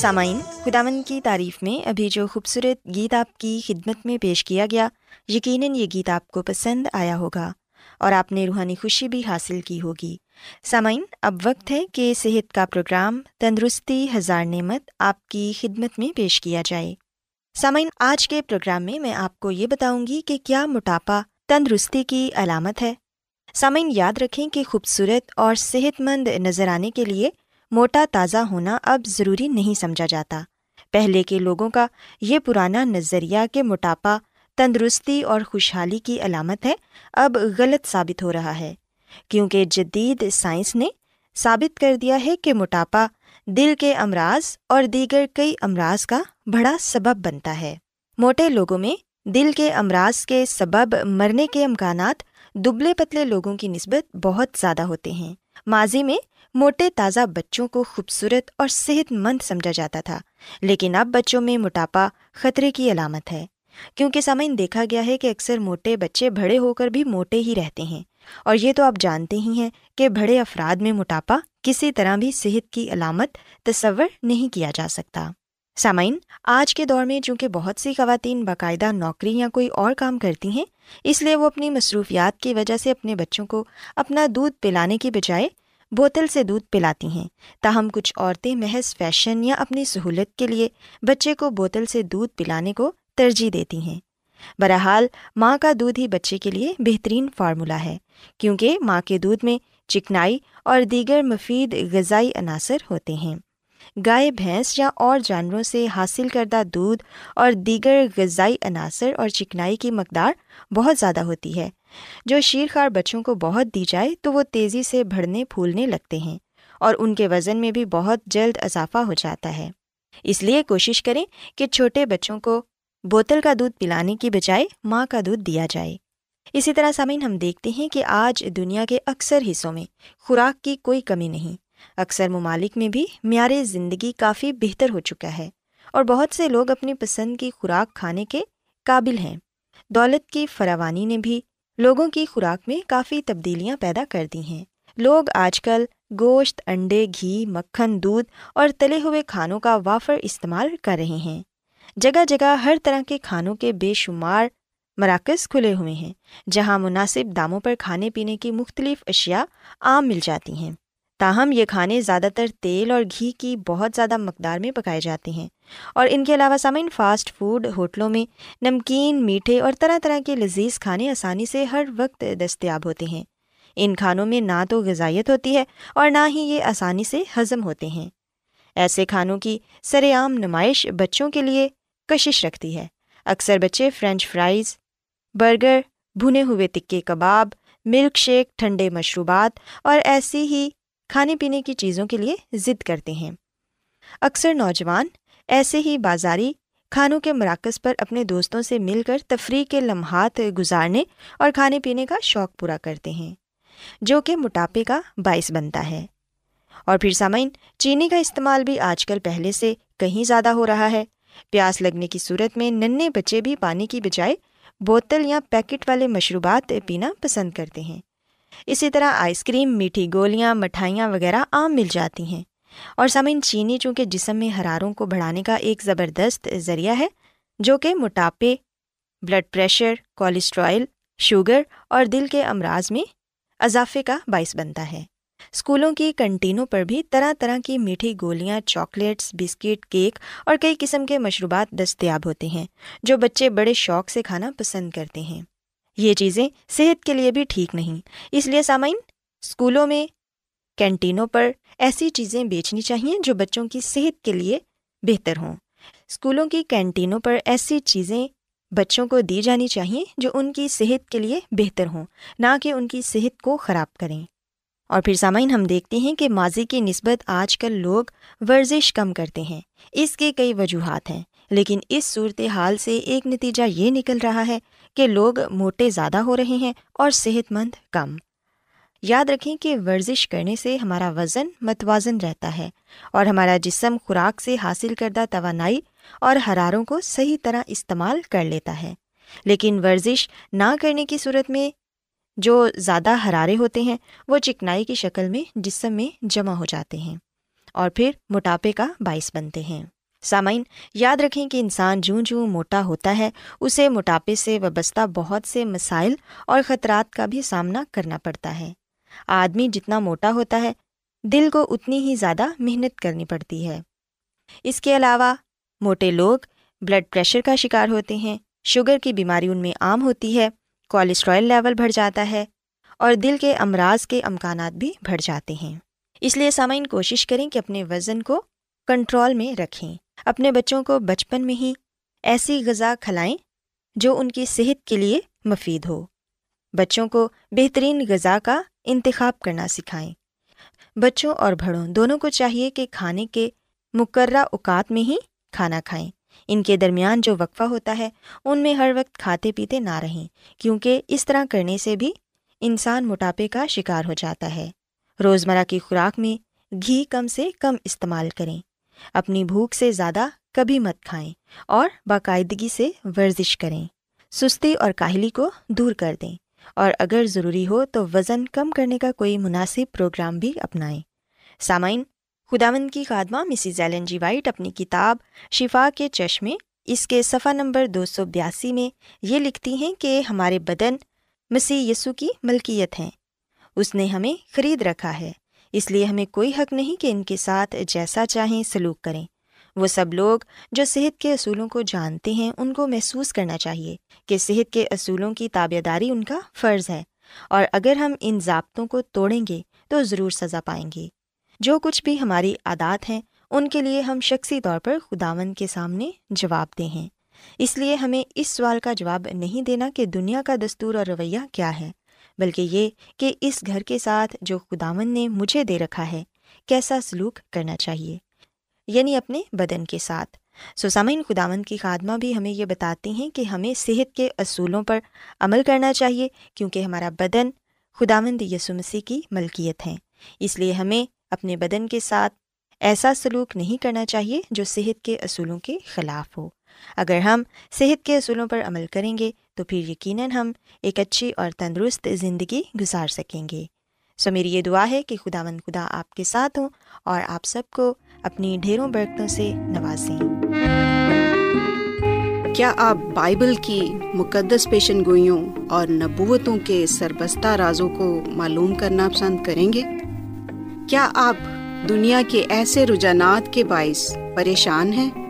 سامعین خدامن کی تعریف میں ابھی جو خوبصورت گیت آپ کی خدمت میں پیش کیا گیا، یقیناً یہ گیت آپ کو پسند آیا ہوگا اور آپ نے روحانی خوشی بھی حاصل کی ہوگی۔ سامعین، اب وقت ہے کہ صحت کا پروگرام تندرستی ہزار نعمت آپ کی خدمت میں پیش کیا جائے۔ سامعین، آج کے پروگرام میں میں آپ کو یہ بتاؤں گی کہ کیا موٹاپا تندرستی کی علامت ہے۔ سامعین، یاد رکھیں کہ خوبصورت اور صحت مند نظر آنے کے لیے موٹا تازہ ہونا اب ضروری نہیں سمجھا جاتا۔ پہلے کے لوگوں کا یہ پرانا نظریہ کہ موٹاپا تندرستی اور خوشحالی کی علامت ہے اب غلط ثابت ہو رہا ہے۔ کیونکہ جدید سائنس نے ثابت کر دیا ہے کہ موٹاپا دل کے امراض اور دیگر کئی امراض کا بڑا سبب بنتا ہے۔ موٹے لوگوں میں دل کے امراض کے سبب مرنے کے امکانات دبلے پتلے لوگوں کی نسبت بہت زیادہ ہوتے ہیں۔ ماضی میں موٹے تازہ بچوں کو خوبصورت اور صحت مند سمجھا جاتا تھا، لیکن اب بچوں میں موٹاپا خطرے کی علامت ہے۔ کیونکہ سامعین دیکھا گیا ہے کہ اکثر موٹے بچے بڑے ہو کر بھی موٹے ہی رہتے ہیں۔ اور یہ تو آپ جانتے ہی ہیں کہ بڑے افراد میں موٹاپا کسی طرح بھی صحت کی علامت تصور نہیں کیا جا سکتا۔ سامعین، آج کے دور میں چونکہ بہت سی خواتین باقاعدہ نوکری یا کوئی اور کام کرتی ہیں، اس لیے وہ اپنی مصروفیات کی وجہ سے اپنے بچوں کو اپنا دودھ پلانے کی بجائے بوتل سے دودھ پلاتی ہیں۔ تاہم، کچھ عورتیں محض فیشن یا اپنی سہولت کے لیے بچے کو بوتل سے دودھ پلانے کو ترجیح دیتی ہیں۔ بہرحال، ماں کا دودھ ہی بچے کے لیے بہترین فارمولہ ہے، کیونکہ ماں کے دودھ میں چکنائی اور دیگر مفید غذائی عناصر ہوتے ہیں۔ گائے، بھینس یا اور جانوروں سے حاصل کردہ دودھ اور دیگر غذائی عناصر اور چکنائی کی مقدار بہت زیادہ ہوتی ہے۔ جو شیرخوار بچوں کو بہت دی جائے تو وہ تیزی سے بڑھنے پھولنے لگتے ہیں اور ان کے وزن میں بھی بہت جلد اضافہ ہو جاتا ہے۔ اس لیے کوشش کریں کہ چھوٹے بچوں کو بوتل کا دودھ پلانے کی بجائے ماں کا دودھ دیا جائے۔ اسی طرح سامعین، ہم دیکھتے ہیں کہ آج دنیا کے اکثر حصوں میں خوراک کی کوئی کمی نہیں۔ اکثر ممالک میں بھی معیار زندگی کافی بہتر ہو چکا ہے اور بہت سے لوگ اپنی پسند کی خوراک کھانے کے قابل ہیں۔ دولت کی فراوانی نے بھی لوگوں کی خوراک میں کافی تبدیلیاں پیدا کر دی ہیں۔ لوگ آج کل گوشت، انڈے، گھی، مکھن، دودھ اور تلے ہوئے کھانوں کا وافر استعمال کر رہے ہیں۔ جگہ جگہ ہر طرح کے کھانوں کے بے شمار مراکز کھلے ہوئے ہیں، جہاں مناسب داموں پر کھانے پینے کی مختلف اشیاء عام مل جاتی ہیں۔ تاہم، یہ کھانے زیادہ تر تیل اور گھی کی بہت زیادہ مقدار میں پکائے جاتے ہیں اور ان کے علاوہ سامعین فاسٹ فوڈ ہوٹلوں میں نمکین، میٹھے اور طرح طرح کے لذیذ کھانے آسانی سے ہر وقت دستیاب ہوتے ہیں۔ ان کھانوں میں نہ تو غذائیت ہوتی ہے اور نہ ہی یہ آسانی سے ہضم ہوتے ہیں۔ ایسے کھانوں کی سر عام نمائش بچوں کے لیے کشش رکھتی ہے۔ اکثر بچے فرینچ فرائز، برگر، بھنے ہوئے تکے کباب، ملک شیک، ٹھنڈے مشروبات اور ایسی ہی کھانے پینے کی چیزوں کے لیے ضد کرتے ہیں۔ اکثر نوجوان ایسے ہی بازاری کھانوں کے مراکز پر اپنے دوستوں سے مل کر تفریح کے لمحات گزارنے اور کھانے پینے کا شوق پورا کرتے ہیں، جو کہ موٹاپے کا باعث بنتا ہے۔ اور پھر سامعین، چینی کا استعمال بھی آج کل پہلے سے کہیں زیادہ ہو رہا ہے۔ پیاس لگنے کی صورت میں ننے بچے بھی پانی کی بجائے بوتل یا پیکٹ والے مشروبات پینا پسند کرتے ہیں۔ اسی طرح آئس کریم، میٹھی گولیاں، مٹھائیاں وغیرہ عام مل جاتی ہیں۔ اور سامعین، چینی چونکہ جسم میں حراروں کو بڑھانے کا ایک زبردست ذریعہ ہے، جو کہ موٹاپے، بلڈ پریشر کولیسٹرائل شوگر اور دل کے امراض میں اضافے کا باعث بنتا ہے۔ اسکولوں کی کنٹینوں پر بھی طرح طرح کی میٹھی گولیاں، چاکلیٹس، بسکٹ، کیک اور کئی قسم کے مشروبات دستیاب ہوتے ہیں، جو بچے بڑے شوق سے کھانا پسند کرتے ہیں۔ یہ چیزیں صحت کے لیے بھی ٹھیک نہیں۔ اس لیے سامعین اسکولوں میں، کینٹینوں پر ایسی چیزیں بیچنی چاہئیں جو بچوں کی صحت کے لیے بہتر ہوں۔ اسکولوں کی کینٹینوں پر ایسی چیزیں بچوں کو دی جانی چاہئیں جو ان کی صحت کے لیے بہتر ہوں، نہ کہ ان کی صحت کو خراب کریں۔ اور پھر سامعین، ہم دیکھتے ہیں کہ ماضی کی نسبت آج کل لوگ ورزش کم کرتے ہیں۔ اس کے کئی وجوہات ہیں، لیکن اس صورت حال سے ایک نتیجہ یہ نکل رہا ہے کہ لوگ موٹے زیادہ ہو رہے ہیں اور صحت مند کم۔ یاد رکھیں کہ ورزش کرنے سے ہمارا وزن متوازن رہتا ہے اور ہمارا جسم خوراک سے حاصل کردہ توانائی اور حراروں کو صحیح طرح استعمال کر لیتا ہے۔ لیکن ورزش نہ کرنے کی صورت میں جو زیادہ حرارے ہوتے ہیں، وہ چکنائی کی شکل میں جسم میں جمع ہو جاتے ہیں اور پھر موٹاپے کا باعث بنتے ہیں۔ سامعین، یاد رکھیں کہ انسان جوں جوں موٹا ہوتا ہے، اسے موٹاپے سے وابستہ بہت سے مسائل اور خطرات کا بھی سامنا کرنا پڑتا ہے۔ آدمی جتنا موٹا ہوتا ہے، دل کو اتنی ہی زیادہ محنت کرنی پڑتی ہے۔ اس کے علاوہ، موٹے لوگ بلڈ پریشر کا شکار ہوتے ہیں، شوگر کی بیماری ان میں عام ہوتی ہے کولیسٹرائل لیول بڑھ جاتا ہے اور دل کے امراض کے امکانات بھی بڑھ جاتے ہیں۔ اس لیے سامعین، کوشش کریں کہ اپنے وزن کو کنٹرول میں رکھیں۔ اپنے بچوں کو بچپن میں ہی ایسی غذا کھلائیں جو ان کی صحت کے لیے مفید ہو۔ بچوں کو بہترین غذا کا انتخاب کرنا سکھائیں۔ بچوں اور بڑوں دونوں کو چاہیے کہ کھانے کے مقررہ اوقات میں ہی کھانا کھائیں۔ ان کے درمیان جو وقفہ ہوتا ہے، ان میں ہر وقت کھاتے پیتے نہ رہیں، کیونکہ اس طرح کرنے سے بھی انسان موٹاپے کا شکار ہو جاتا ہے۔ روزمرہ کی خوراک میں گھی کم سے کم استعمال کریں۔ اپنی بھوک سے زیادہ کبھی مت کھائیں اور باقاعدگی سے ورزش کریں۔ سستی اور کاہلی کو دور کر دیں اور اگر ضروری ہو تو وزن کم کرنے کا کوئی مناسب پروگرام بھی اپنائیں۔ سامعین خداون کی خادمہ مسز ایلن جی وائٹ اپنی کتاب شفا کے چشمے، اس کے صفحہ نمبر دو سو بیاسی میں یہ لکھتی ہیں کہ ہمارے بدن مسیح یسو کی ملکیت ہیں۔ اس نے ہمیں خرید رکھا ہے۔ اس لیے ہمیں کوئی حق نہیں کہ ان کے ساتھ جیسا چاہیں سلوک کریں۔ وہ سب لوگ جو صحت کے اصولوں کو جانتے ہیں، ان کو محسوس کرنا چاہیے کہ صحت کے اصولوں کی تابے داری ان کا فرض ہے۔ اور اگر ہم ان ضابطوں کو توڑیں گے تو ضرور سزا پائیں گے۔ جو کچھ بھی ہماری عادات ہیں، ان کے لیے ہم شخصی طور پر خداون کے سامنے جواب دیں ہیں۔ اس لیے ہمیں اس سوال کا جواب نہیں دینا کہ دنیا کا دستور اور رویہ کیا ہے۔ بلکہ یہ کہ اس گھر کے ساتھ جو خداون نے مجھے دے رکھا ہے، کیسا سلوک کرنا چاہیے؟ یعنی اپنے بدن کے ساتھ۔ سوسامین خداون کی خادمہ بھی ہمیں یہ بتاتی ہیں کہ ہمیں صحت کے اصولوں پر عمل کرنا چاہیے، کیونکہ ہمارا بدن خداوند یسو مسیح کی ملکیت ہے اس لیے ہمیں اپنے بدن کے ساتھ ایسا سلوک نہیں کرنا چاہیے جو صحت کے اصولوں کے خلاف ہو۔ اگر ہم صحت کے اصولوں پر عمل کریں گے، تو پھر یقیناً ہم ایک اچھی اور تندرست زندگی گزار سکیں گے۔ سو میری یہ دعا ہے کہ خدا مند خدا آپ کے ساتھ ہوں اور آپ سب کو اپنی ڈھیروں برتنوں سے نوازیں۔ کیا آپ بائبل کی مقدس پیشن گوئیوں اور نبوتوں کے سربستہ رازوں کو معلوم کرنا پسند کریں گے؟ کیا آپ دنیا کے ایسے رجحانات کے باعث پریشان ہیں؟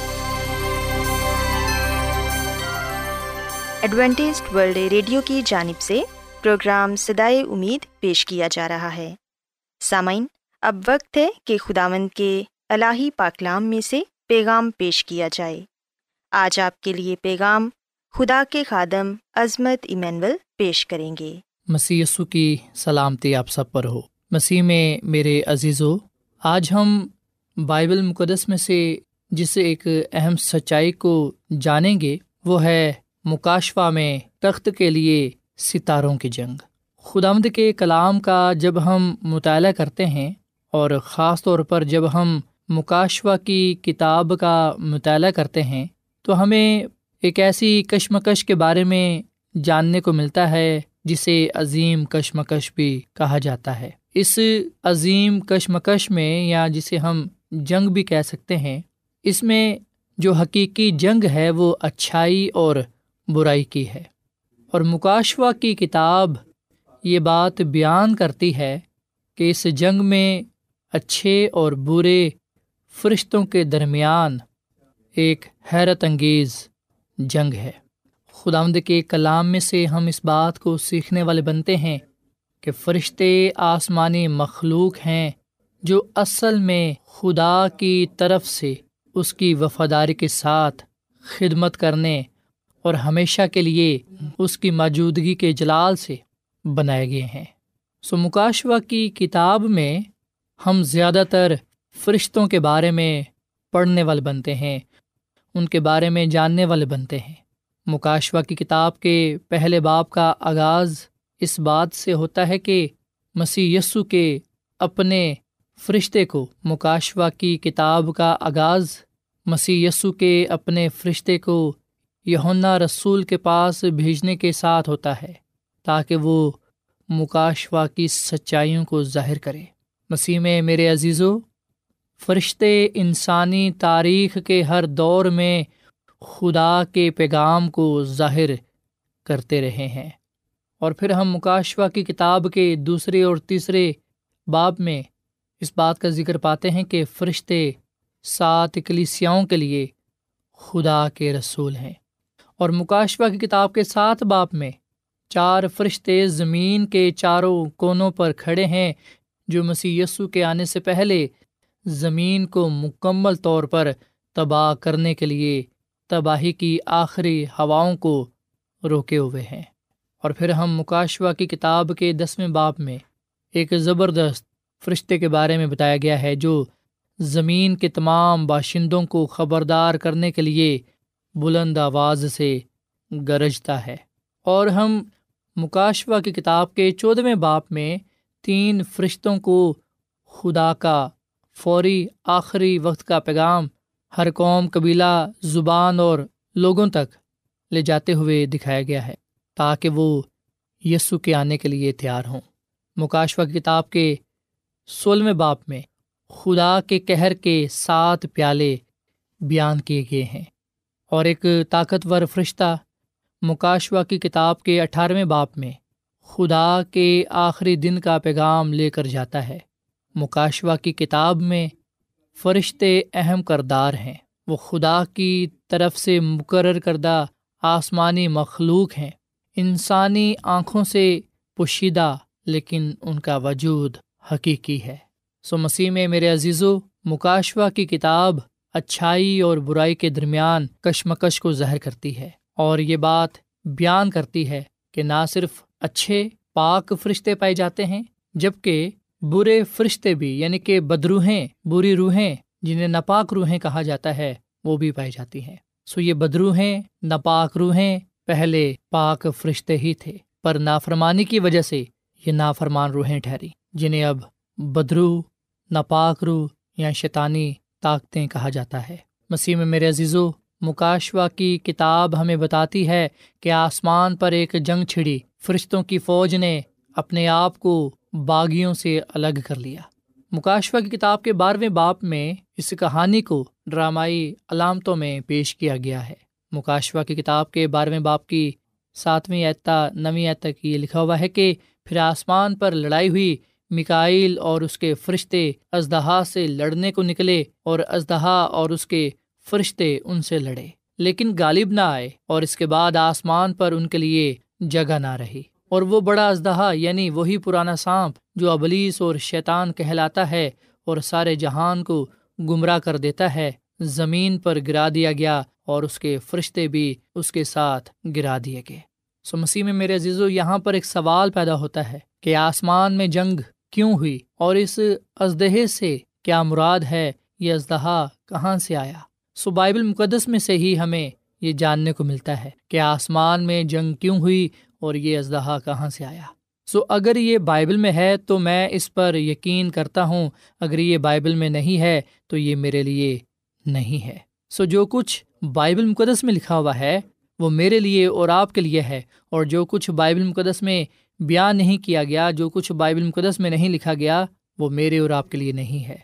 Adventist World Radio کی جانب سے پروگرام سدائے امید پیش کیا جا رہا ہے۔ سامعین، اب وقت ہے کہ خداوند کے الہی پاکلام میں سے پیغام پیش کیا جائے۔ آج آپ کے لیے پیغام خدا کے خادم عظمت ایمینول پیش کریں گے۔ مسیح یسو کی سلامتی آپ سب پر ہو۔ مسیح میں میرے عزیز آج ہم بائبل مقدس میں سے جس ایک اہم سچائی کو جانیں گے، وہ ہے مکاشفہ میں تخت کے لیے ستاروں کی جنگ۔ خدامد کے کلام کا جب ہم مطالعہ کرتے ہیں اور خاص طور پر جب ہم مکاشوہ کی کتاب کا مطالعہ کرتے ہیں، تو ہمیں ایک ایسی کشمکش کے بارے میں جاننے کو ملتا ہے، جسے عظیم کشمکش بھی کہا جاتا ہے۔ اس عظیم کشمکش میں، یا جسے ہم جنگ بھی کہہ سکتے ہیں، اس میں جو حقیقی جنگ ہے، وہ اچھائی اور برائی کی ہے۔ اور مکاشوہ کی کتاب یہ بات بیان کرتی ہے کہ اس جنگ میں اچھے اور برے فرشتوں کے درمیان ایک حیرت انگیز جنگ ہے۔ خدامد کے کلام میں سے ہم اس بات کو سیکھنے والے بنتے ہیں کہ فرشتے آسمانی مخلوق ہیں جو اصل میں خدا کی طرف سے اس کی وفاداری کے ساتھ خدمت کرنے اور ہمیشہ کے لیے اس کی موجودگی کے جلال سے بنائے گئے ہیں۔ سو مکاشوہ کی کتاب میں ہم زیادہ تر فرشتوں کے بارے میں پڑھنے والے بنتے ہیں، ان کے بارے میں جاننے والے بنتے ہیں۔ مکاشوہ کی کتاب کے پہلے باپ کا آغاز اس بات سے ہوتا ہے کہ مسیح یسو کے اپنے فرشتے کو مکاشوہ کی کتاب کا آغاز مسیح یسو کے اپنے فرشتے کو یونا رسول کے پاس بھیجنے کے ساتھ ہوتا ہے تاکہ وہ مکاشوا کی سچائیوں کو ظاہر کرے۔ مسیح میں میرے عزیزو، فرشتے انسانی تاریخ کے ہر دور میں خدا کے پیغام کو ظاہر کرتے رہے ہیں۔ اور پھر ہم مکاشوا کی کتاب کے دوسرے اور تیسرے باب میں اس بات کا ذکر پاتے ہیں کہ فرشتے سات کلیسیاؤں کے لیے خدا کے رسول ہیں۔ اور مکاشوا کی کتاب کے سات باپ میں چار فرشتے زمین کے چاروں کونوں پر کھڑے ہیں، جو مسی یسو کے آنے سے پہلے زمین کو مکمل طور پر تباہ کرنے کے لیے تباہی کی آخری ہواؤں کو روکے ہوئے ہیں۔ اور پھر ہم مکاشوا کی کتاب کے دسویں باپ میں ایک زبردست فرشتے کے بارے میں بتایا گیا ہے، جو زمین کے تمام باشندوں کو خبردار کرنے کے لیے بلند آواز سے گرجتا ہے۔ اور ہم مکاشوا کی کتاب کے چودھویں باپ میں تین فرشتوں کو خدا کا فوری آخری وقت کا پیغام ہر قوم، قبیلہ، زبان اور لوگوں تک لے جاتے ہوئے دکھایا گیا ہے تاکہ وہ یسو کے آنے کے لیے تیار ہوں۔ مکاشوا کی کتاب کے سولہویں باپ میں خدا کے کہر کے سات پیالے بیان کیے گئے ہیں۔ اور ایک طاقتور فرشتہ مکاشوا کی کتاب کے اٹھارہویں باپ میں خدا کے آخری دن کا پیغام لے کر جاتا ہے۔ مکاشوا کی کتاب میں فرشتے اہم کردار ہیں۔ وہ خدا کی طرف سے مقرر کردہ آسمانی مخلوق ہیں۔ انسانی آنکھوں سے پوشیدہ لیکن ان کا وجود حقیقی ہے۔ سو مسیح میں میرے عزیز و مکاشوا کی کتاب اچھائی اور برائی کے درمیان کشمکش کو ظاہر کرتی ہے اور یہ بات بیان کرتی ہے کہ نہ صرف اچھے پاک فرشتے پائے جاتے ہیں جبکہ برے فرشتے بھی یعنی کہ بدروہیں، بری روحیں، جنہیں ناپاک روحیں کہا جاتا ہے، وہ بھی پائی جاتی ہیں۔ سو یہ بدروہیں، ناپاک روحیں پہلے پاک فرشتے ہی تھے، پر نافرمانی کی وجہ سے یہ نافرمان روحیں ٹھہری، جنہیں اب بدرو، ناپاک روح یا شیطانی طاقتیں کہا جاتا ہے۔ مسیح میں میرے عزیزو مکاشوا کی کتاب ہمیں بتاتی ہے کہ آسمان پر ایک جنگ چھڑی، فرشتوں کی فوج نے اپنے آپ کو باغیوں سے الگ کر لیا۔ مکاشوا کی کتاب کے بارہویں باپ میں اس کہانی کو ڈرامائی علامتوں میں پیش کیا گیا ہے۔ مکاشوا کی کتاب کے بارہویں باپ کی ساتویں اعتا نویں اعتا کی یہ لکھا ہوا ہے کہ پھر آسمان پر لڑائی ہوئی مکائل اور اس کے فرشتے ازدہا سے لڑنے کو نکلے اور ازدہا اور اس کے فرشتے ان سے لڑے۔ لیکن غالب نہ آئے اور اس کے بعد آسمان پر ان کے لیے جگہ نہ رہی۔ اور وہ بڑا ازدہا یعنی وہی پرانا سانپ جو ابلیس اور شیطان کہلاتا ہے اور سارے جہان کو گمراہ کر دیتا ہے، زمین پر گرا دیا گیا اور اس کے فرشتے بھی اس کے ساتھ گرا دیے گئے۔ سو مسیح میں میرے عزیز و یہاں پر ایک سوال پیدا ہوتا ہے کہ آسمان میں جنگ کیوں ہوئی اور اس ازدہے سے کیا مراد ہے یہ ازدہا کہاں سے آیا؟ سو بائبل مقدس میں سے ہی ہمیں یہ جاننے کو ملتا ہے کہ آسمان میں جنگ کیوں ہوئی اور یہ ازدہا کہاں سے آیا۔ سو اگر یہ بائبل میں ہے تو میں اس پر یقین کرتا ہوں، اگر یہ بائبل میں نہیں ہے تو یہ میرے لیے نہیں ہے۔ سو جو کچھ بائبل مقدس میں لکھا ہوا ہے وہ میرے لیے اور آپ کے لیے ہے اور جو کچھ بائبل مقدس میں بیان نہیں کیا گیا جو کچھ بائبل مقدس میں نہیں لکھا گیا، وہ میرے اور آپ کے لیے نہیں ہے۔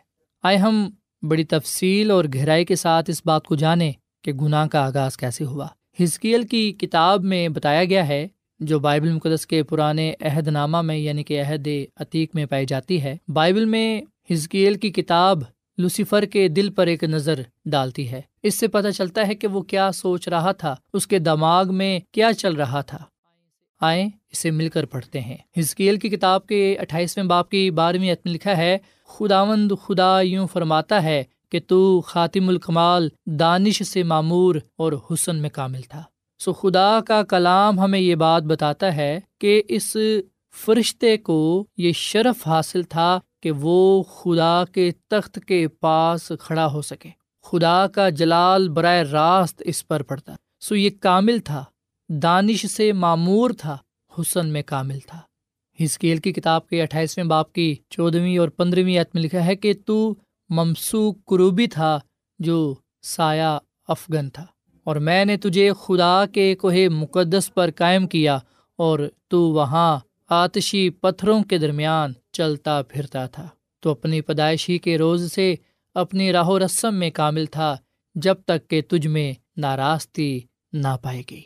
آئے ہم بڑی تفصیل اور گہرائی کے ساتھ اس بات کو جانیں کہ گناہ کا آغاز کیسے ہوا۔ ہزکیل کی کتاب میں بتایا گیا ہے، جو بائبل مقدس کے پرانے عہد نامہ میں یعنی کہ عہد عتیق میں پائی جاتی ہے، بائبل میں ہزکیل کی کتاب لوسیفر کے دل پر ایک نظر ڈالتی ہے۔ اس سے پتہ چلتا ہے کہ وہ کیا سوچ رہا تھا، اس کے دماغ میں کیا چل رہا تھا۔ آئیں، اسے مل کر پڑھتے ہیں۔ ہزکیل کی کتاب کے اٹھائیسویں باپ کی بارہویں میں لکھا ہے، خداوند خدا یوں فرماتا ہے کہ تو خاتم الکمال دانش سے معمور اور حسن میں کامل تھا۔ سو خدا کا کلام ہمیں یہ بات بتاتا ہے کہ اس فرشتے کو یہ شرف حاصل تھا کہ وہ خدا کے تخت کے پاس کھڑا ہو سکے۔ خدا کا جلال برائے راست اس پر پڑتا۔ سو یہ کامل تھا۔ دانش سے معمور تھا، حسن میں کامل تھا۔ ہسکیل کی کتاب کے اٹھائیسویں باپ کی چودہویں اور پندرہویں عت میں لکھا ہے کہ تو ممسو کروبی تھا جو سایہ افغن تھا۔ اور میں نے تجھے خدا کے کوہ مقدس پر قائم کیا اور تو وہاں آتشی پتھروں کے درمیان چلتا پھرتا تھا۔ تو اپنی پیدائشی کے روز سے اپنی راہ و رسم میں کامل تھا جب تک کہ تجھ میں ناراستی نہ پائے گی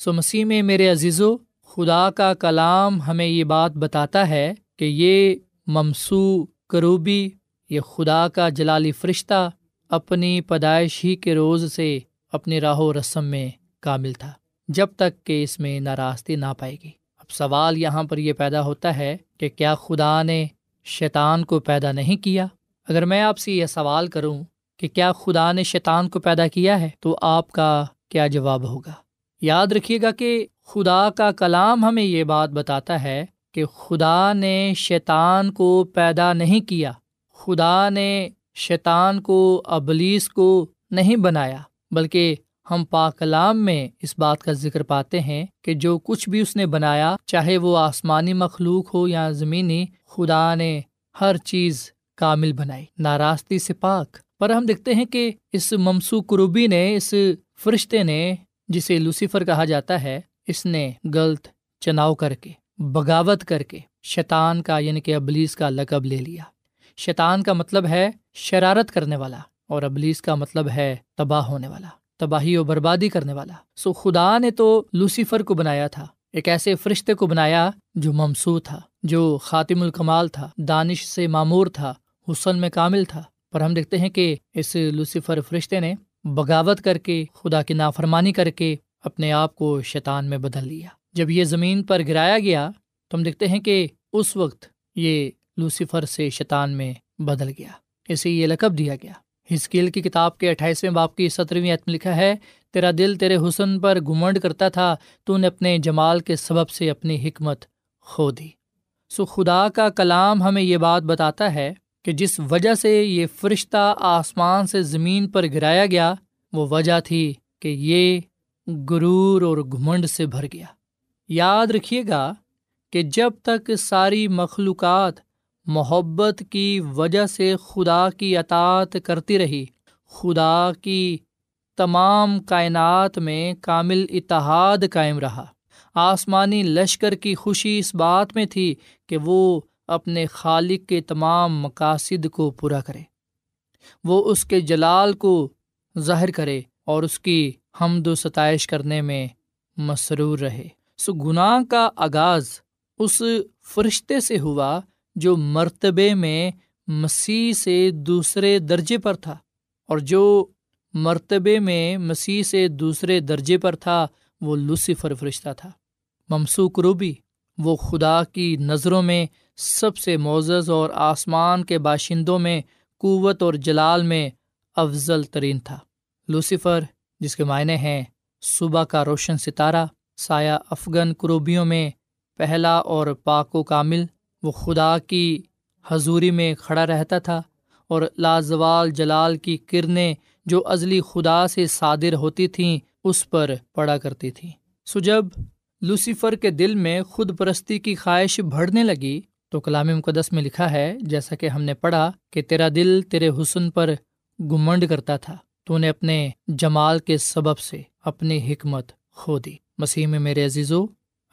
سو مسیح میں میرے عزیزو، خدا کا کلام ہمیں یہ بات بتاتا ہے کہ یہ ممسو کروبی، یہ خدا کا جلالی فرشتہ اپنی پیدائش ہی کے روز سے اپنی راہ و رسم میں کامل تھا، جب تک کہ اس میں ناراستی نہ پائے گی اب سوال یہاں پر یہ پیدا ہوتا ہے کہ کیا خدا نے شیطان کو پیدا نہیں کیا؟ اگر میں آپ سے یہ سوال کروں کہ کیا خدا نے شیطان کو پیدا کیا ہے، تو آپ کا کیا جواب ہوگا؟ یاد رکھیے گا کہ خدا کا کلام ہمیں یہ بات بتاتا ہے کہ خدا نے شیطان کو پیدا نہیں کیا، خدا نے شیطان کو ابلیس کو نہیں بنایا، بلکہ ہم پاکلام میں اس بات کا ذکر پاتے ہیں کہ جو کچھ بھی اس نے بنایا، چاہے وہ آسمانی مخلوق ہو یا زمینی، خدا نے ہر چیز کامل بنائی، ناراستی سے پاک۔ پر ہم دیکھتے ہیں کہ اس ممسو قروبی نے، اس فرشتے نے جسے لوسیفر کہا جاتا ہے، اس نے غلط چناؤ کر کے، بغاوت کر کے شیطان کا یعنی کہ ابلیس کا لقب لے لیا۔ شیطان کا مطلب ہے شرارت کرنے والا، اور ابلیس کا مطلب ہے تباہ ہونے والا، تباہی و بربادی کرنے والا۔ سو خدا نے تو لوسیفر کو بنایا تھا، ایک ایسے فرشتے کو بنایا جو ممسو تھا، جو خاتم الکمال تھا، دانش سے معمور تھا، حسن میں کامل تھا۔ پر ہم دیکھتے ہیں کہ اس لوسیفر فرشتے نے بغاوت کر کے، خدا کی نافرمانی کر کے اپنے آپ کو شیطان میں بدل لیا جب یہ زمین پر گرایا گیا، تو ہم دیکھتے ہیں کہ اس وقت یہ لوسیفر سے شیطان میں بدل گیا۔ اسے یہ لقب دیا گیا۔ ہسکیل کی کتاب کے اٹھائیسویں باپ کی سترویں عتم لکھا ہے، تیرا دل تیرے حسن پر گمنڈ کرتا تھا، تو نے اپنے جمال کے سبب سے اپنی حکمت کھو دی۔ سو خدا کا کلام ہمیں یہ بات بتاتا ہے کہ جس وجہ سے یہ فرشتہ آسمان سے زمین پر گرایا گیا، وہ وجہ تھی کہ یہ غرور اور گھمنڈ سے بھر گیا۔ یاد رکھیے گا کہ جب تک ساری مخلوقات محبت کی وجہ سے خدا کی اطاعت کرتی رہی، خدا کی تمام کائنات میں کامل اتحاد قائم رہا۔ آسمانی لشکر کی خوشی اس بات میں تھی کہ وہ اپنے خالق کے تمام مقاصد کو پورا کرے۔ وہ اس کے جلال کو ظاہر کرے اور اس کی حمد و ستائش کرنے میں مسرور رہے۔ سو گناہ کا آغاز اس فرشتے سے ہوا جو مرتبے میں مسیح سے دوسرے درجے پر تھا اور جو مرتبے میں مسیح سے دوسرے درجے پر تھا وہ لوسیفر فرشتہ تھا۔ ممسوک روبی وہ خدا کی نظروں میں سب سے معزز اور آسمان کے باشندوں میں قوت اور جلال میں افضل ترین تھا۔ لوسیفر، جس کے معنی ہیں صبح کا روشن ستارہ، سایہ افغان کروبیوں میں پہلا اور پاک و کامل، وہ خدا کی حضوری میں کھڑا رہتا تھا اور لازوال جلال کی کرنیں جو ازلی خدا سے صادر ہوتی تھیں، اس پر پڑا کرتی تھیں۔ سو جب لوسیفر کے دل میں خود پرستی کی خواہش بڑھنے لگی تو کلام مقدس میں لکھا ہے، جیسا کہ ہم نے پڑھا کہ تیرا دل تیرے حسن پر گمنڈ کرتا تھا، تو نے اپنے جمال کے سبب سے اپنی حکمت کھو دی۔ مسیح میں میرے عزیزو،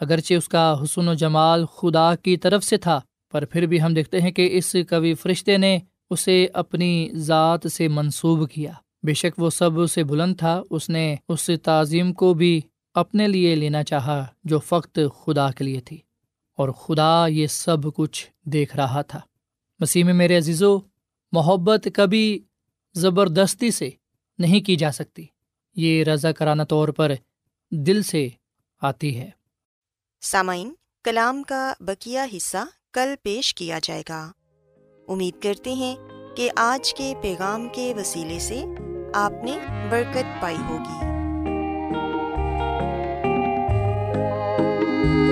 اگرچہ اس کا حسن و جمال خدا کی طرف سے تھا، پر پھر بھی ہم دیکھتے ہیں کہ اس کبھی فرشتے نے اسے اپنی ذات سے منسوب کیا۔ بے شک وہ سب سے بلند تھا، اس نے اس تعظیم کو بھی اپنے لیے لینا چاہا جو فقط خدا کے لیے تھی، اور خدا یہ سب کچھ دیکھ رہا تھا۔ مسیح میں میرے عزیزو، محبت کبھی زبردستی سے نہیں کی جا سکتی۔ یہ رضا کرانہ طور پر دل سے آتی ہے۔ سامعین، کلام کا بکیا حصہ کل پیش کیا جائے گا۔ امید کرتے ہیں کہ آج کے پیغام کے وسیلے سے آپ نے برکت پائی ہوگی۔